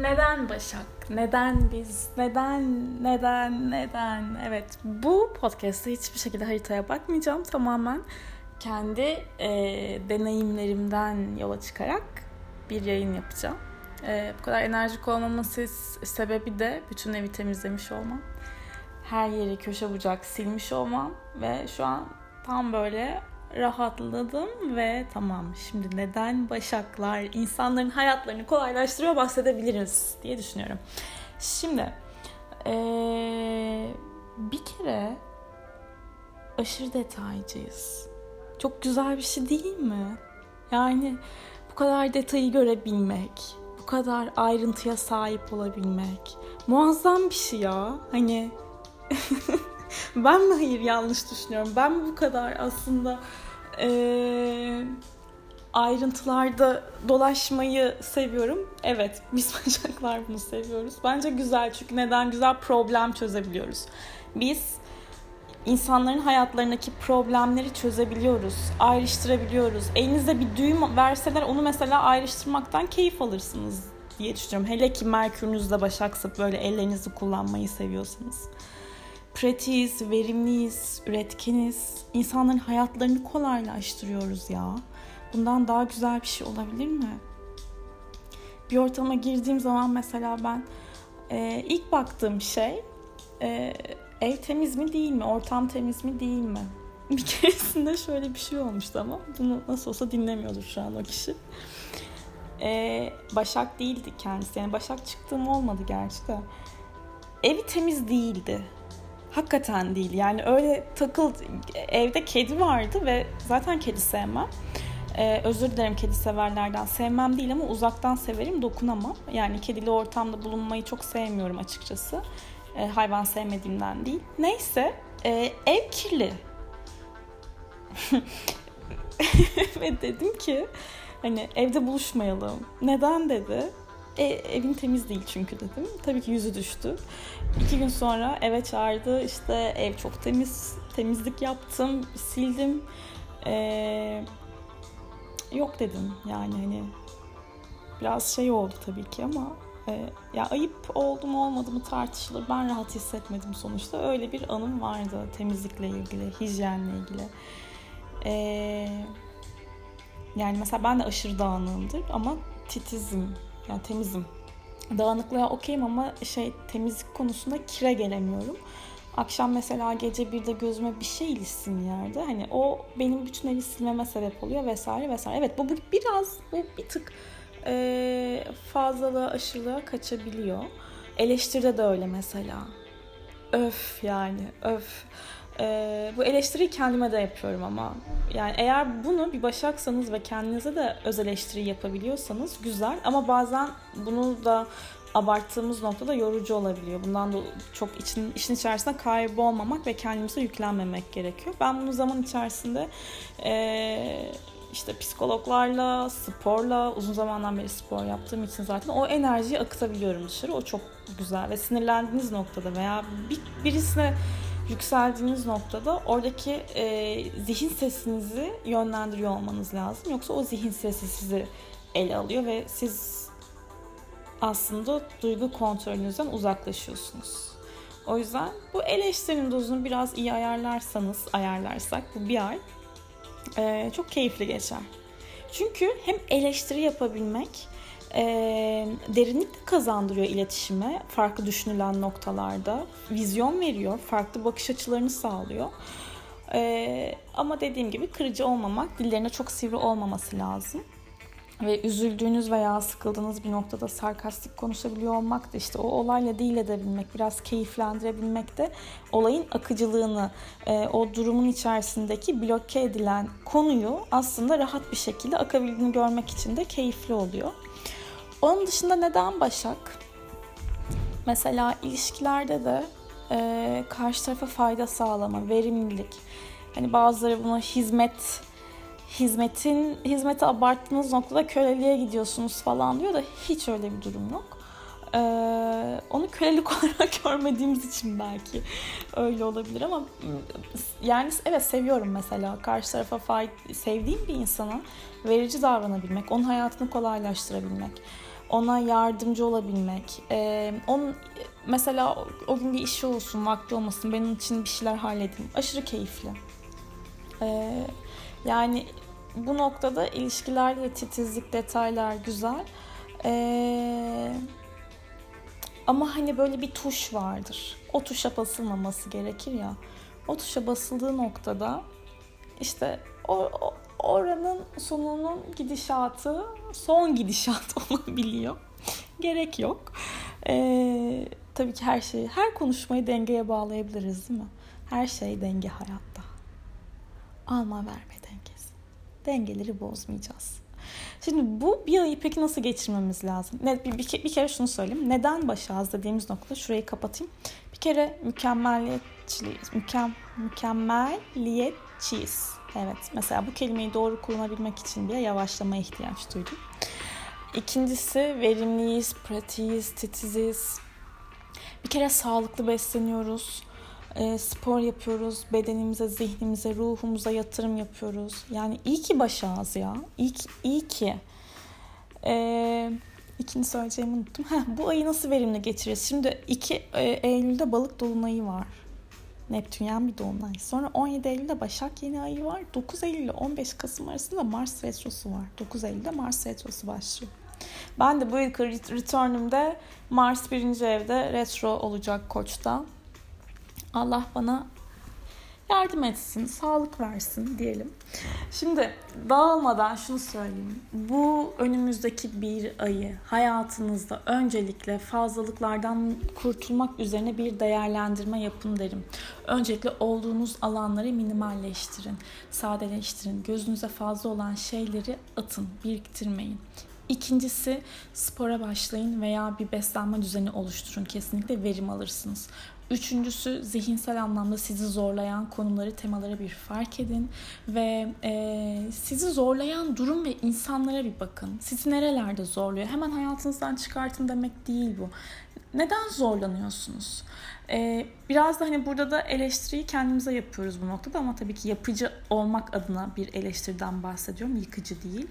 Neden Başak? Neden biz? Neden? Neden? Neden? Evet bu podcast'te hiçbir şekilde haritaya bakmayacağım. Tamamen kendi e, deneyimlerimden yola çıkarak bir yayın yapacağım. E, bu kadar enerjik olmamın sebebi de bütün evi temizlemiş olmam. Her yeri köşe bucak silmiş olmam ve şu an tam böyle rahatladım ve tamam şimdi neden başaklar insanların hayatlarını kolaylaştırıyor bahsedebiliriz diye düşünüyorum. Şimdi ee, bir kere aşırı detaycıyız. Çok güzel bir şey değil mi? Yani bu kadar detayı görebilmek, bu kadar ayrıntıya sahip olabilmek muazzam bir şey ya. Hani ben mi hayır yanlış düşünüyorum? Ben mi bu kadar aslında e, ayrıntılarda dolaşmayı seviyorum. Evet, biz bacaklar bunu seviyoruz. Bence güzel çünkü neden güzel problem çözebiliyoruz. Biz insanların hayatlarındaki problemleri çözebiliyoruz, ayrıştırabiliyoruz. Elinizde bir düğüm verseler onu mesela ayrıştırmaktan keyif alırsınız diye düşünüyorum. Hele ki Merkür'ünüzde başaksa böyle ellerinizi kullanmayı seviyorsanız pratiğiz, verimliyiz, üretkeniz. İnsanların hayatlarını kolaylaştırıyoruz ya. Bundan daha güzel bir şey olabilir mi? Bir ortama girdiğim zaman mesela ben e, ilk baktığım şey e, ev temiz mi değil mi, ortam temiz mi değil mi? Bir keresinde şöyle bir şey olmuştu ama bunu nasıl olsa dinlemiyordur şu an o kişi. Ee, Başak değildi kendisi. Yani Başak çıktığım olmadı gerçi de. Evi temiz değildi hakikaten değil. Yani öyle takıl evde kedi vardı ve zaten kedi sevmem. Ee, özür dilerim kedi severlerden. Sevmem değil ama uzaktan severim, dokunamam. Yani kedili ortamda bulunmayı çok sevmiyorum açıkçası. Ee, hayvan sevmediğimden değil. Neyse, e, ev kirli. ve dedim ki hani evde buluşmayalım. Neden dedi. E, evin temiz değil çünkü dedim. Tabii ki yüzü düştü. İki gün sonra eve çağırdı. İşte ev çok temiz. Temizlik yaptım. Sildim. E, yok dedim. Yani hani biraz şey oldu tabii ki ama e, ya ayıp oldu mu olmadı mı tartışılır. Ben rahat hissetmedim sonuçta. Öyle bir anım vardı temizlikle ilgili, hijyenle ilgili. E, yani mesela ben de aşırı dağınığımdır ama titizim yani temizim. Dağınıklığa okeyim ama şey temizlik konusunda kire gelemiyorum. Akşam mesela gece bir de gözüme bir şey ilişsin yerde. Hani o benim bütün evi silmeme sebep oluyor vesaire vesaire. Evet bu, biraz bu bir tık e, fazlalığa aşırılığa kaçabiliyor. Eleştiride de öyle mesela. Öf yani öf. Ee, bu eleştiriyi kendime de yapıyorum ama yani eğer bunu bir başaksanız ve kendinize de öz eleştiri yapabiliyorsanız güzel ama bazen bunu da abarttığımız noktada yorucu olabiliyor. Bundan da çok için, işin içerisinde kaybolmamak ve kendimize yüklenmemek gerekiyor. Ben bunu zaman içerisinde e, işte psikologlarla, sporla uzun zamandan beri spor yaptığım için zaten o enerjiyi akıtabiliyorum dışarı. O çok güzel ve sinirlendiğiniz noktada veya bir, birisine yükseldiğiniz noktada oradaki e, zihin sesinizi yönlendiriyor olmanız lazım. Yoksa o zihin sesi sizi ele alıyor ve siz aslında duygu kontrolünüzden uzaklaşıyorsunuz. O yüzden bu eleştirinin dozunu biraz iyi ayarlarsanız, ayarlarsak bu bir ay e, çok keyifli geçer. Çünkü hem eleştiri yapabilmek e, derinlik de kazandırıyor iletişime farklı düşünülen noktalarda. Vizyon veriyor, farklı bakış açılarını sağlıyor. E, ama dediğim gibi kırıcı olmamak, dillerine çok sivri olmaması lazım. Ve üzüldüğünüz veya sıkıldığınız bir noktada sarkastik konuşabiliyor olmak da işte o olayla değil edebilmek, biraz keyiflendirebilmek de olayın akıcılığını, e, o durumun içerisindeki bloke edilen konuyu aslında rahat bir şekilde akabildiğini görmek için de keyifli oluyor. Onun dışında neden Başak? Mesela ilişkilerde de e, karşı tarafa fayda sağlama, verimlilik. Hani bazıları buna hizmet hizmetin hizmeti abarttığınız noktada köleliğe gidiyorsunuz falan diyor da hiç öyle bir durum yok. Ee, onu kölelik olarak görmediğimiz için belki öyle olabilir ama yani evet seviyorum mesela karşı tarafa fay sevdiğim bir insana verici davranabilmek, onun hayatını kolaylaştırabilmek. Ona yardımcı olabilmek. Ee, onun mesela o, gün bir işi olsun, vakti olmasın, benim için bir şeyler halledeyim. Aşırı keyifli. Ee, yani bu noktada ilişkilerde de titizlik, detaylar güzel. Ee, ama hani böyle bir tuş vardır. O tuşa basılmaması gerekir ya. O tuşa basıldığı noktada işte o, o oranın sonunun gidişatı son gidişat olabiliyor. Gerek yok. Ee, tabii ki her şeyi, her konuşmayı dengeye bağlayabiliriz değil mi? Her şey denge hayatta. Alma verme dengesi. Dengeleri bozmayacağız. Şimdi bu bir ayı peki nasıl geçirmemiz lazım? Bir, bir, bir kere şunu söyleyeyim. Neden başağız dediğimiz noktada şurayı kapatayım. Bir kere mükemmeliyetçiyiz. Mükem, mükemmeliyetçiyiz. Evet mesela bu kelimeyi doğru kullanabilmek için bile yavaşlamaya ihtiyaç duydum. İkincisi verimliyiz, pratiğiz, titiziz. Bir kere sağlıklı besleniyoruz. E, spor yapıyoruz. Bedenimize, zihnimize, ruhumuza yatırım yapıyoruz. Yani iyi ki başağız ya. İyi. Iyi ki. E, ikinci söyleyeceğimi unuttum. Heh, bu ayı nasıl verimli geçireceğiz? Şimdi 2 e, Eylül'de balık dolunayı var. Neptünyen bir dolunay. Sonra 17 Eylül'de Başak yeni ayı var. 9 Eylül ile 15 Kasım arasında Mars retrosu var. 9 Eylül'de Mars retrosu başlıyor. Ben de bu yılki return'ümde Mars birinci evde retro olacak Koç'ta. Allah bana yardım etsin, sağlık versin diyelim. Şimdi dağılmadan şunu söyleyeyim. Bu önümüzdeki bir ayı hayatınızda öncelikle fazlalıklardan kurtulmak üzerine bir değerlendirme yapın derim. Öncelikle olduğunuz alanları minimalleştirin, sadeleştirin. Gözünüze fazla olan şeyleri atın, biriktirmeyin. İkincisi spora başlayın veya bir beslenme düzeni oluşturun. Kesinlikle verim alırsınız. Üçüncüsü zihinsel anlamda sizi zorlayan konuları, temalara bir fark edin ve e, sizi zorlayan durum ve insanlara bir bakın. Sizi nerelerde zorluyor? Hemen hayatınızdan çıkartın demek değil bu. Neden zorlanıyorsunuz? Ee, biraz da hani burada da eleştiriyi kendimize yapıyoruz bu noktada ama tabii ki yapıcı olmak adına bir eleştiriden bahsediyorum, yıkıcı değil.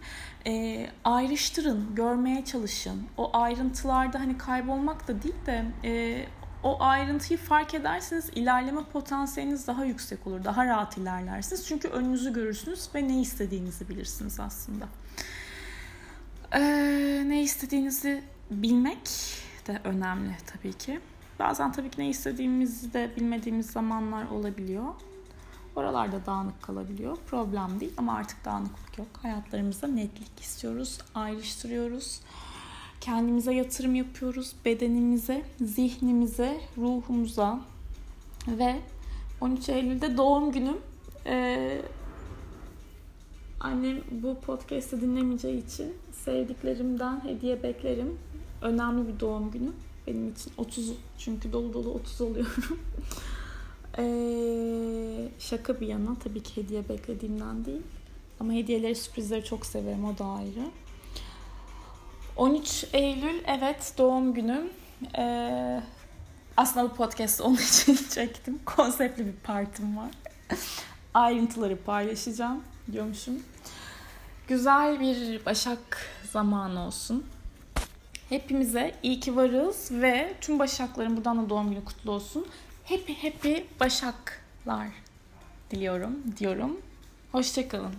Ee, ayrıştırın, görmeye çalışın. O ayrıntılarda hani kaybolmak da değil de e, o ayrıntıyı fark ederseniz ilerleme potansiyeliniz daha yüksek olur. Daha rahat ilerlersiniz. Çünkü önünüzü görürsünüz ve ne istediğinizi bilirsiniz aslında. Ee, ne istediğinizi bilmek de önemli tabii ki. Bazen tabii ki ne istediğimizi de bilmediğimiz zamanlar olabiliyor. Oralarda dağınık kalabiliyor. Problem değil ama artık dağınıklık yok. Hayatlarımızda netlik istiyoruz, ayrıştırıyoruz. Kendimize yatırım yapıyoruz. Bedenimize, zihnimize, ruhumuza ve 13 Eylül'de doğum günüm. Ee, annem bu podcast'ı dinlemeyeceği için sevdiklerimden hediye beklerim. Önemli bir doğum günü benim için. 30 çünkü dolu dolu 30 oluyorum. ee, şaka bir yana tabii ki hediye beklediğimden değil. Ama hediyeleri, sürprizleri çok severim. O da ayrı. 13 Eylül evet doğum günüm. Ee, aslında bu podcast onun için çektim. Konseptli bir partim var. Ayrıntıları paylaşacağım diyormuşum. Güzel bir Başak zamanı olsun. Hepimize iyi ki varız ve tüm Başakların buradan da doğum günü kutlu olsun. Happy happy Başaklar diliyorum diyorum. Hoşçakalın.